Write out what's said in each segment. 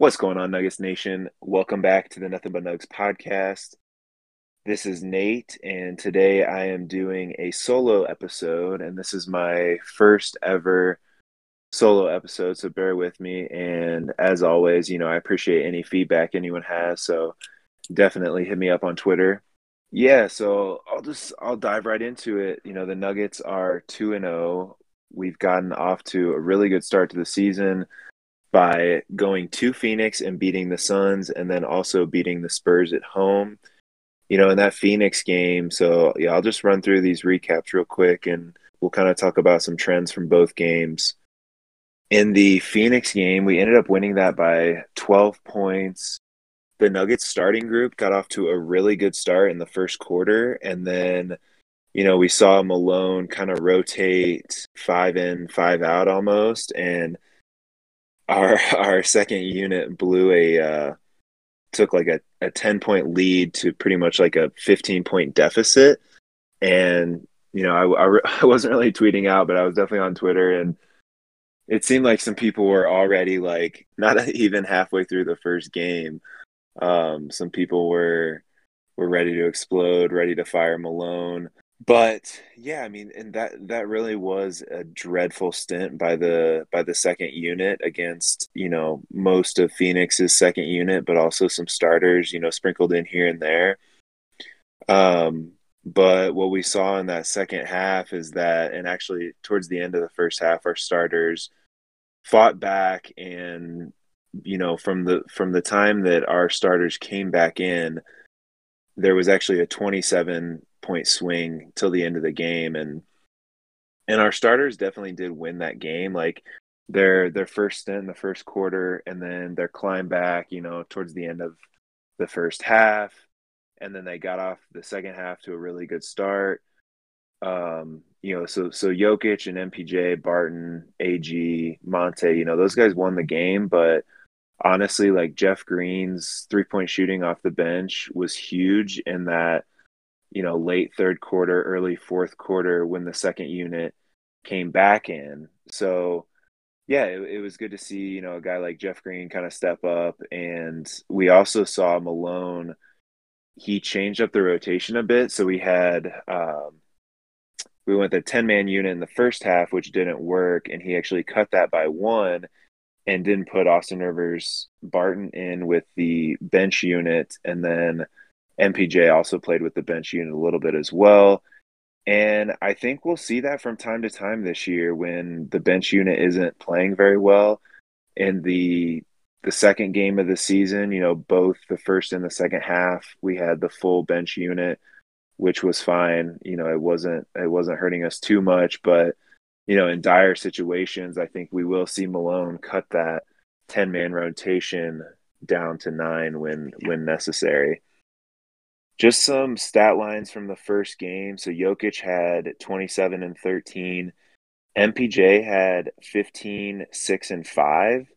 What's going on, Nuggets Nation? Welcome back to the Nothing But Nugs podcast. This is Nate, and today I am doing a solo episode, and this is my first ever solo episode, so bear with me. And as always, you know, I appreciate any feedback anyone has, so definitely hit me up on Twitter. Yeah, so I'll just I'll dive right into it. You know, the Nuggets are 2 and 0. We've gotten off to a really good start to the season by going to Phoenix and beating the Suns and then also beating the Spurs at home. You know, in that Phoenix game, so yeah, I'll just run through these recaps real quick and we'll kind of talk about some trends from both games. In the Phoenix game, we ended up winning that by 12 points. The Nuggets starting group got off to a really good start in the first quarter and then you know, we saw Malone kind of rotate five in, five out almost and our our second unit blew a uh, took like a, a 10 point lead to pretty much like a 15 point deficit. And you know I, I, I wasn't really tweeting out but i was definitely on twitter and it seemed like some people were already like not even halfway through the first game um, some people were were ready to explode ready to fire malone but yeah i mean and that that really was a dreadful stint by the by the second unit against you know most of phoenix's second unit but also some starters you know sprinkled in here and there. Um but what we saw in that second half is that and actually towards the end of the first half our starters fought back and you know from the from the time that our starters came back in there was actually a 27 point swing till the end of the game. And and our starters definitely did win that game. Like their their first stint in the first quarter and then their climb back you know towards the end of the first half. And then they got off the second half to a really good start. Um you know so so Jokic and MPJ Barton AG Monte you know those guys won the game. But honestly like Jeff Green's three point shooting off the bench was huge in that you know, late third quarter, early fourth quarter when the second unit came back in. So, yeah, it, it, was good to see, you know, a guy like Jeff Green kind of step up. And we also saw Malone, he changed up the rotation a bit. So we had, um, we went the 10 man unit in the first half, which didn't work. And he actually cut that by one and didn't put Austin Rivers Barton in with the bench unit. And then, MPJ also played with the bench unit a little bit as well. And I think we'll see that from time to time this year when the bench unit isn't playing very well. In the the second game of the season, you know, both the first and the second half, we had the full bench unit, which was fine. You know, it wasn't it wasn't hurting us too much, but you know, in dire situations, I think we will see Malone cut that 10 man rotation down to nine when when necessary. Just some stat lines from the first game. So Jokic had 27 and 13. MPJ had 15, 6 and 5.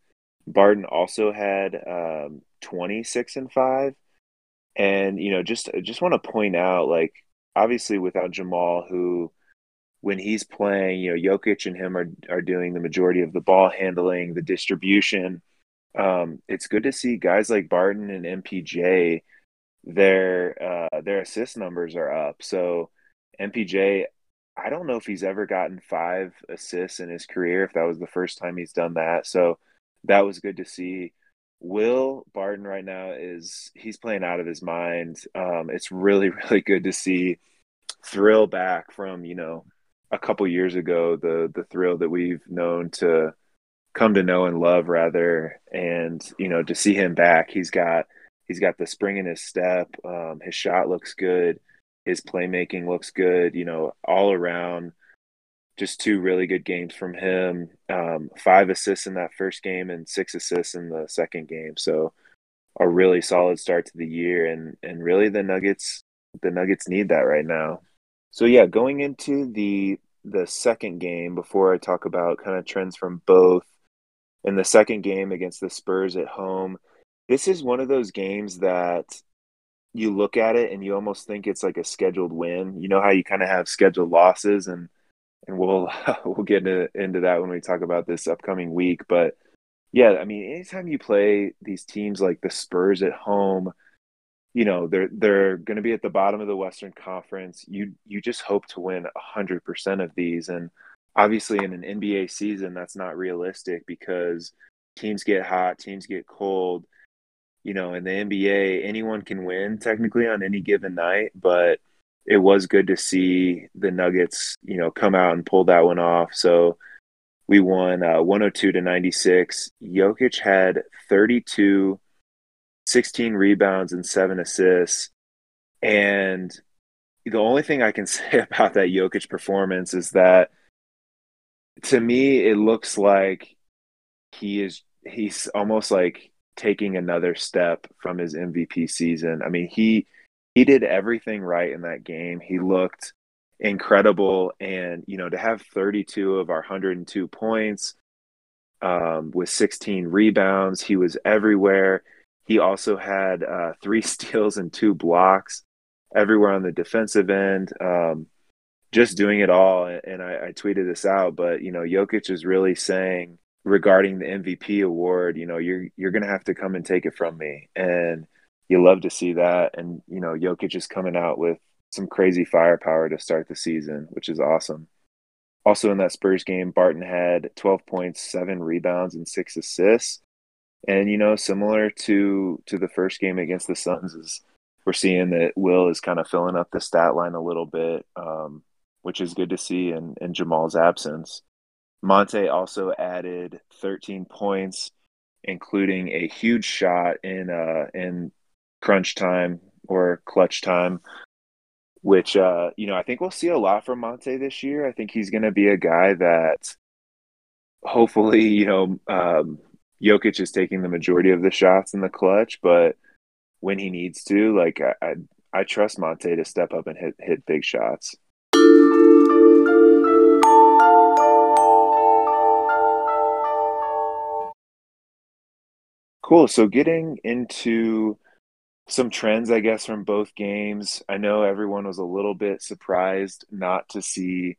Barton also had um, 26 and 5. And you know, just just want to point out like obviously without Jamal who when he's playing, you know, Jokic and him are are doing the majority of the ball handling, the distribution. Um, it's good to see guys like Barton and MPJ their uh, their assist numbers are up. So MPJ, I don't know if he's ever gotten five assists in his career. If that was the first time he's done that, so that was good to see. Will Barton right now is he's playing out of his mind. Um, it's really really good to see thrill back from you know a couple years ago the the thrill that we've known to come to know and love rather and you know to see him back he's got He's got the spring in his step. Um, his shot looks good. His playmaking looks good. You know, all around, just two really good games from him. Um, five assists in that first game and six assists in the second game. So a really solid start to the year, and and really the Nuggets the Nuggets need that right now. So yeah, going into the the second game before I talk about kind of trends from both in the second game against the Spurs at home this is one of those games that you look at it and you almost think it's like a scheduled win. You know how you kind of have scheduled losses and and we'll we'll get into, into that when we talk about this upcoming week, but Yeah, I mean, anytime you play these teams like the Spurs at home, you know, they're they're going to be at the bottom of the Western Conference. You you just hope to win 100% of these and obviously in an NBA season that's not realistic because teams get hot, teams get cold. You know, in the NBA, anyone can win technically on any given night, but it was good to see the Nuggets, you know, come out and pull that one off. So we won uh, 102 to 96. Jokic had 32, 16 rebounds, and seven assists. And the only thing I can say about that Jokic performance is that to me, it looks like he is, he's almost like taking another step from his MVP season. I mean, he, he did everything right in that game. He looked incredible. And, you know, to have 32 of our 102 points um, with 16 rebounds, he was everywhere. He also had uh, three steals and two blocks everywhere on the defensive end. Um, just doing it all. And I, I tweeted this out, but, you know, Jokic is really saying regarding the MVP award, you know, you're, you're to have to come and take it from me. And, you love to see that. And, you know, Jokic is coming out with some crazy firepower to start the season, which is awesome. Also in that Spurs game, Barton had 12 points, seven rebounds, and six assists. And you know, similar to to the first game against the Suns, is we're seeing that Will is kind of filling up the stat line a little bit, um, which is good to see in, in Jamal's absence. Monte also added 13 points, including a huge shot in uh, in crunch time or clutch time which uh, you know I think we'll see a lot from Monte this year. I think he's going to be a guy that hopefully you know um, Jokic is taking the majority of the shots in the clutch, but when he needs to, like I, I, I trust Monte to step up and hit hit big shots. Cool. So getting into some trends, I guess, from both games. I know everyone was a little bit surprised not to see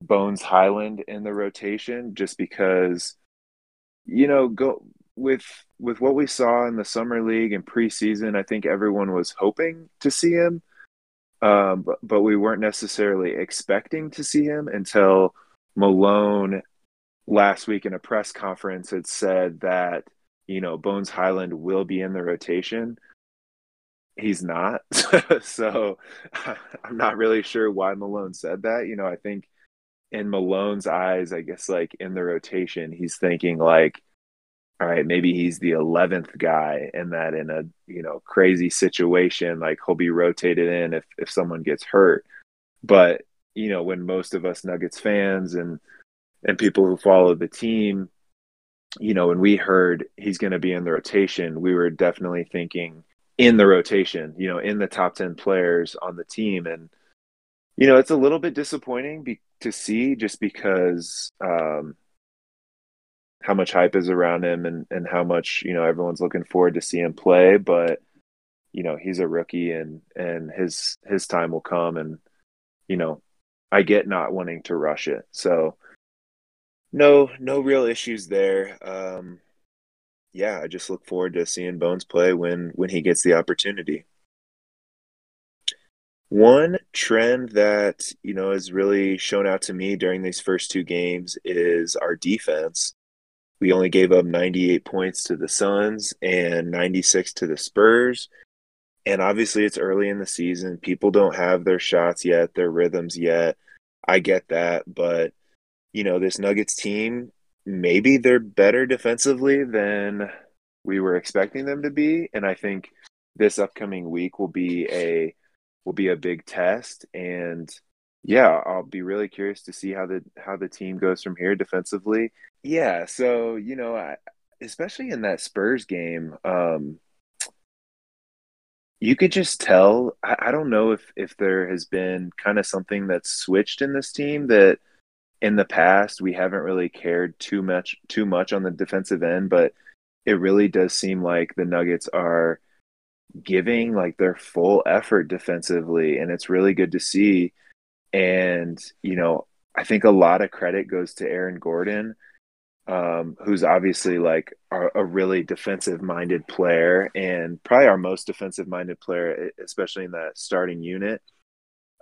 Bones Hyland in the rotation just because, you know, go with with what we saw in the summer league and preseason. I think everyone was hoping to see him, um, but but we weren't necessarily expecting to see him until Malone last week in a press conference had said that you know Bones Hyland will be in the rotation he's not. so I'm not really sure why Malone said that. You know, I think in Malone's eyes, I guess like in the rotation, he's thinking like, all right, maybe he's the 11th guy and that in a, you know, crazy situation, like he'll be rotated in if, if someone gets hurt. But, you know, when most of us Nuggets fans and, and people who follow the team, you know, when we heard he's going to be in the rotation, we were definitely thinking, in the rotation, you know, in the top 10 players on the team. And, you know, it's a little bit disappointing be- to see just because um, how much hype is around him and, and how much, you know, everyone's looking forward to see him play. But, you know, he's a rookie and, and his, his time will come. And, you know, I get not wanting to rush it. So, no, no real issues there. Um, yeah, I just look forward to seeing Bones play when when he gets the opportunity. One trend that, you know, has really shown out to me during these first two games is our defense. We only gave up 98 points to the Suns and 96 to the Spurs. And obviously, it's early in the season. People don't have their shots yet, their rhythms yet. I get that. But, you know, this Nuggets team maybe they're better defensively than we were expecting them to be. And i think this upcoming week will be a will be a big test. And yeah i'll be really curious to see how the how the team goes from here defensively. Yeah so you know I, especially in that spurs game um you could just tell I, I don't know if if there has been kind of something that's switched in this team that in the past we haven't really cared too much too much on the defensive end, but it really does seem like the Nuggets are giving like their full effort defensively and it's really good to see and you know I think a lot of credit goes to Aaron Gordon um, who's obviously like a, a really defensive minded player and probably our most defensive minded player, especially in that starting unit.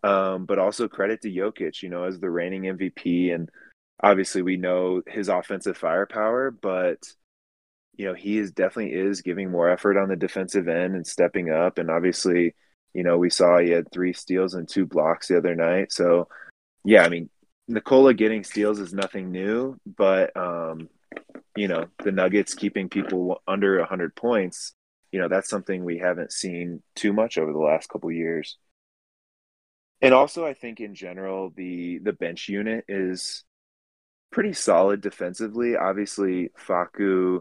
Um, but also credit to Jokic, you know, as the reigning MVP. And obviously, we know his offensive firepower, but you know, he is definitely is giving more effort on the defensive end and stepping up. And obviously, you know, we saw he had three steals and two blocks the other night. So, yeah, I mean, Nikola getting steals is nothing new, but um, you know, the Nuggets keeping people under 100 points, you know, that's something we haven't seen too much over the last couple years. And also, I think in general, the the bench unit is pretty solid defensively. Obviously, Facu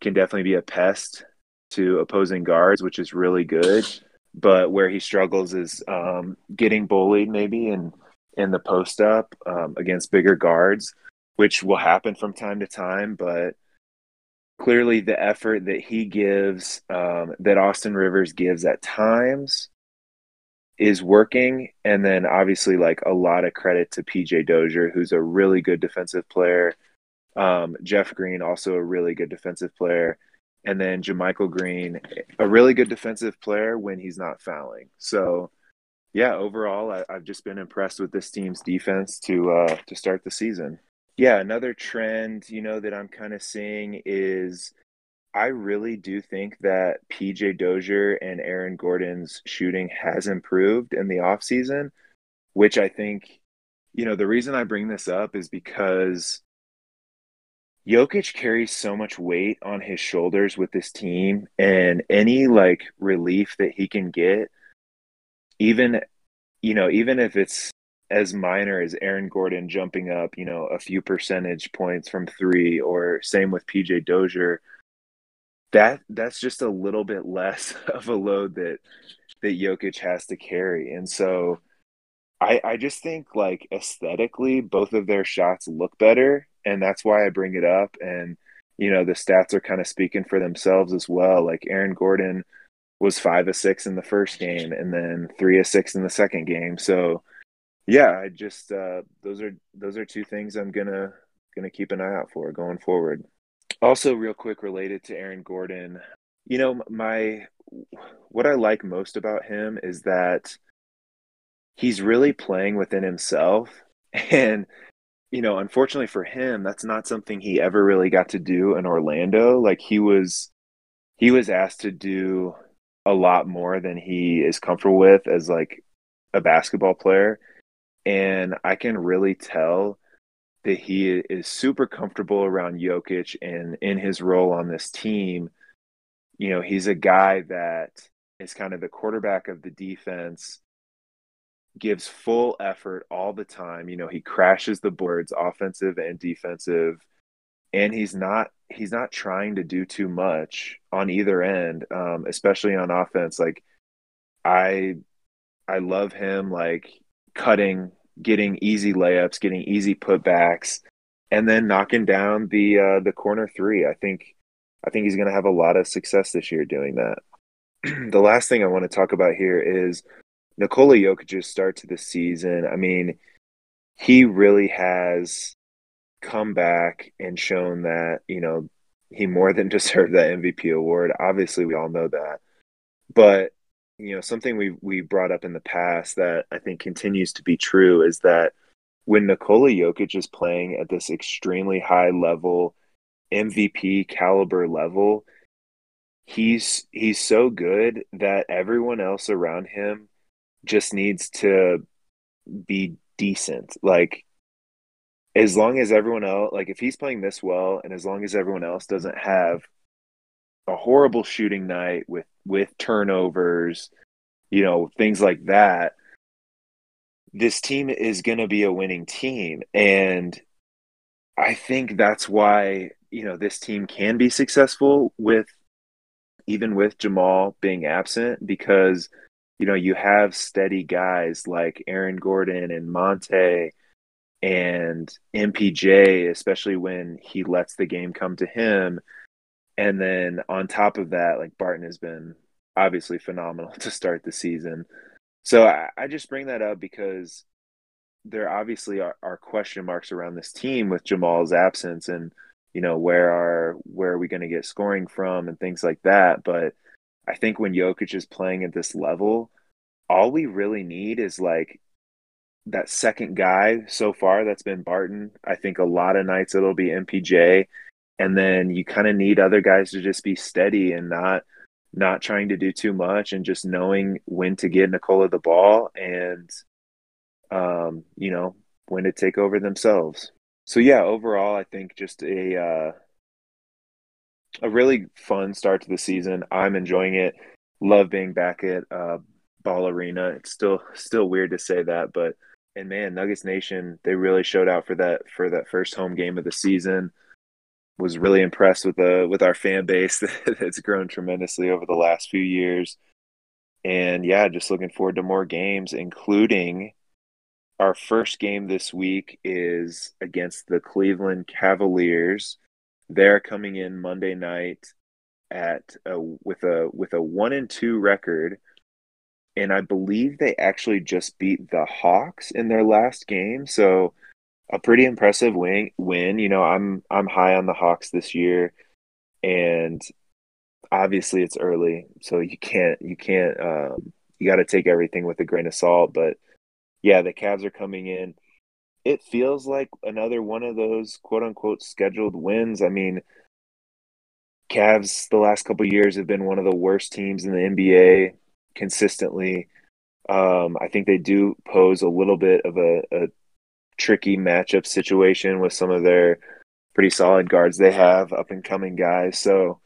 can definitely be a pest to opposing guards, which is really good. But where he struggles is um, getting bullied, maybe in in the post up um, against bigger guards, which will happen from time to time. But clearly, the effort that he gives, um, that Austin Rivers gives at times, is working. And then obviously, like a lot of credit to PJ Dozier, who's a really good defensive player. Um, Jeff Green, also a really good defensive player. And then JaMychal Green, a really good defensive player when he's not fouling. So, yeah, overall, I, have just been impressed with this team's defense to uh, to start the season. Yeah, another trend, you know, that I'm kind of seeing is I really do think that PJ Dozier and Aaron Gordon's shooting has improved in the offseason, which I think, you know, the reason I bring this up is because Jokic carries so much weight on his shoulders with this team, and any like relief that he can get, even, you know, even if it's as minor as Aaron Gordon jumping up, you know, a few percentage points from three, or same with PJ Dozier that that's just a little bit less of a load that that Jokic has to carry. And so I I just think like aesthetically both of their shots look better and that's why I bring it up and you know the stats are kind of speaking for themselves as well. Like Aaron Gordon was 5 of 6 in the first game and then 3 of 6 in the second game. So yeah, I just uh those are those are two things I'm going to going to keep an eye out for going forward. Also, real quick, related to Aaron Gordon, you know, my what I like most about him is that he's really playing within himself. And, you know, unfortunately for him, that's not something he ever really got to do in Orlando. Like he was he was asked to do a lot more than he is comfortable with as like a basketball player. And I can really tell that he is super comfortable around Jokic and in his role on this team. You know, he's a guy that is kind of the quarterback of the defense, gives full effort all the time. You know, he crashes the boards, offensive and defensive, and he's not he's not trying to do too much on either end, um, especially on offense. Like I I love him like cutting getting easy layups, getting easy putbacks, and then knocking down the uh, the corner three. I think I think he's going to have a lot of success this year doing that. the last thing I want to talk about here is Nikola Jokic's start to the season. I mean, he really has come back and shown that you know he more than deserved that MVP award. Obviously, we all know that, but you know something we we brought up in the past that I think continues to be true is that when Nikola Jokic is playing at this extremely high level, MVP caliber level, he's he's so good that everyone else around him just needs to be decent. Like as long as everyone else like if he's playing this well and as long as everyone else doesn't have a horrible shooting night with with turnovers, you know, things like that, this team is going to be a winning team. And I think that's why, you know, this team can be successful with even with Jamal being absent because you know, you have steady guys like Aaron Gordon and Monte and MPJ, especially when he lets the game come to him and then on top of that, like Barton has been obviously phenomenal to start the season. So I, I just bring that up because there obviously are, are, question marks around this team with Jamal's absence. And you know, where are where are we going to get scoring from and things like that. But I think when Jokic is playing at this level, all we really need is like that second guy so far that's been Barton. I think a lot of nights it'll be MPJ. And then you kind of need other guys to just be steady and not not trying to do too much and just knowing when to get Nikola the ball and um, you know, when to take over themselves. So yeah, overall I think just a uh a really fun start to the season. I'm enjoying it. Love being back at uh Ball Arena. It's still still weird to say that, but and man, Nuggets Nation, they really showed out for that for that first home game of the season. Was really impressed with the with our fan base that's grown tremendously over the last few years. And yeah, just looking forward to more games, including our first game this week is against the Cleveland Cavaliers. They're coming in Monday night at a, with a with a one and two record and I believe they actually just beat the Hawks in their last game. So a pretty impressive win. Win, you know, I'm I'm high on the Hawks this year, and obviously it's early, so you can't you can't um, you got to take everything with a grain of salt. But yeah, the Cavs are coming in. It feels like another one of those quote unquote scheduled wins. I mean, Cavs the last couple years have been one of the worst teams in the NBA consistently. Um, I think they do pose a little bit of a, a tricky matchup situation with some of their pretty solid guards they have, up and coming guys. So,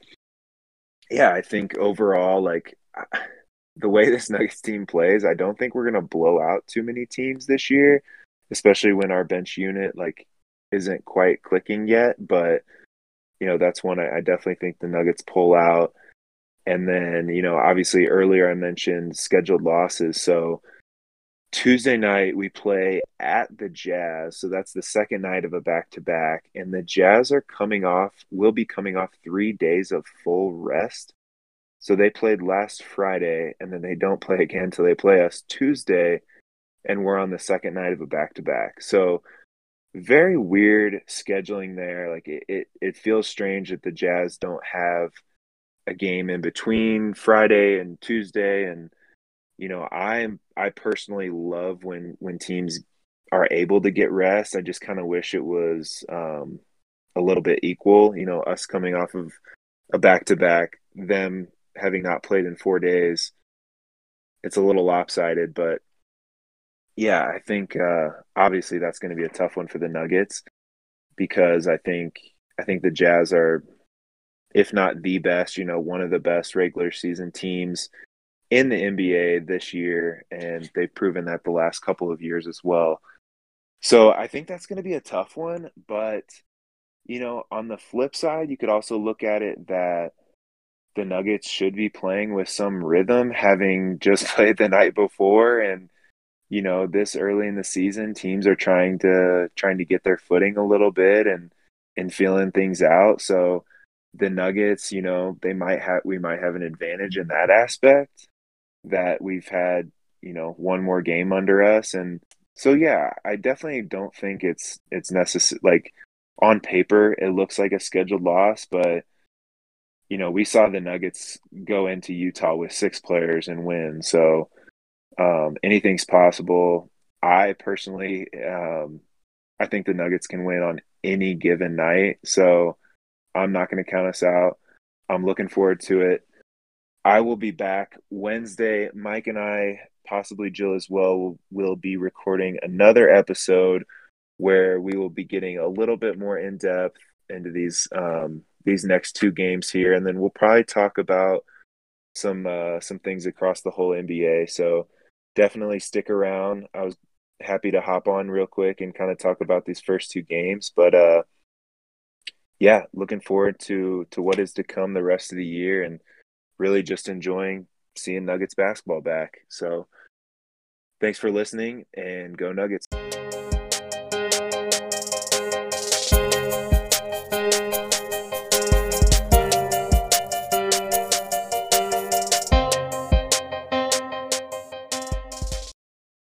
yeah, I think overall, like the way this Nuggets team plays, I don't think we're going to blow out too many teams this year, especially when our bench unit like isn't quite clicking yet. But you know, that's one I, I definitely think the Nuggets pull out. And then, you know, obviously earlier I mentioned scheduled losses. So Tuesday night we play at the Jazz. So that's the second night of a back to back. And the Jazz are coming off, will be coming off three days of full rest. So they played last Friday and then they don't play again until they play us Tuesday. And we're on the second night of a back to back. So very weird scheduling there. Like it, it, it feels strange that the Jazz don't have a game in between Friday and Tuesday and you know I I personally love when when teams are able to get rest. I just kind of wish it was um, a little bit equal you know us coming off of a back to back them having not played in 4 days. It's a little lopsided but yeah I think uh, obviously that's going to be a tough one for the Nuggets because I think I think the Jazz are if not the best, you know, one of the best regular season teams in the NBA this year. And they've proven that the last couple of years as well. So I think that's going to be a tough one. But, you know, on the flip side, you could also look at it that the Nuggets should be playing with some rhythm, having just played the night before. And, you know, this early in the season, teams are trying to trying to get their footing a little bit and and feeling things out. So the Nuggets, you know, they might have we might have an advantage in that aspect that we've had, you know, one more game under us and so yeah, I definitely don't think it's it's necessary like on paper it looks like a scheduled loss, but you know, we saw the Nuggets go into Utah with six players and win. So um, anything's possible. I personally um, I think the Nuggets can win on any given night. So I'm not going to count us out. I'm looking forward to it. I will be back Wednesday. Mike and I, possibly Jill as well, will, be recording another episode where we will be getting a little bit more in depth into these um, these next two games here, and then we'll probably talk about some uh, some things across the whole NBA. So definitely stick around. I was happy to hop on real quick and kind of talk about these first two games, but uh, yeah, looking forward to to what is to come the rest of the year and really just enjoying seeing Nuggets basketball back. So thanks for listening and go Nuggets.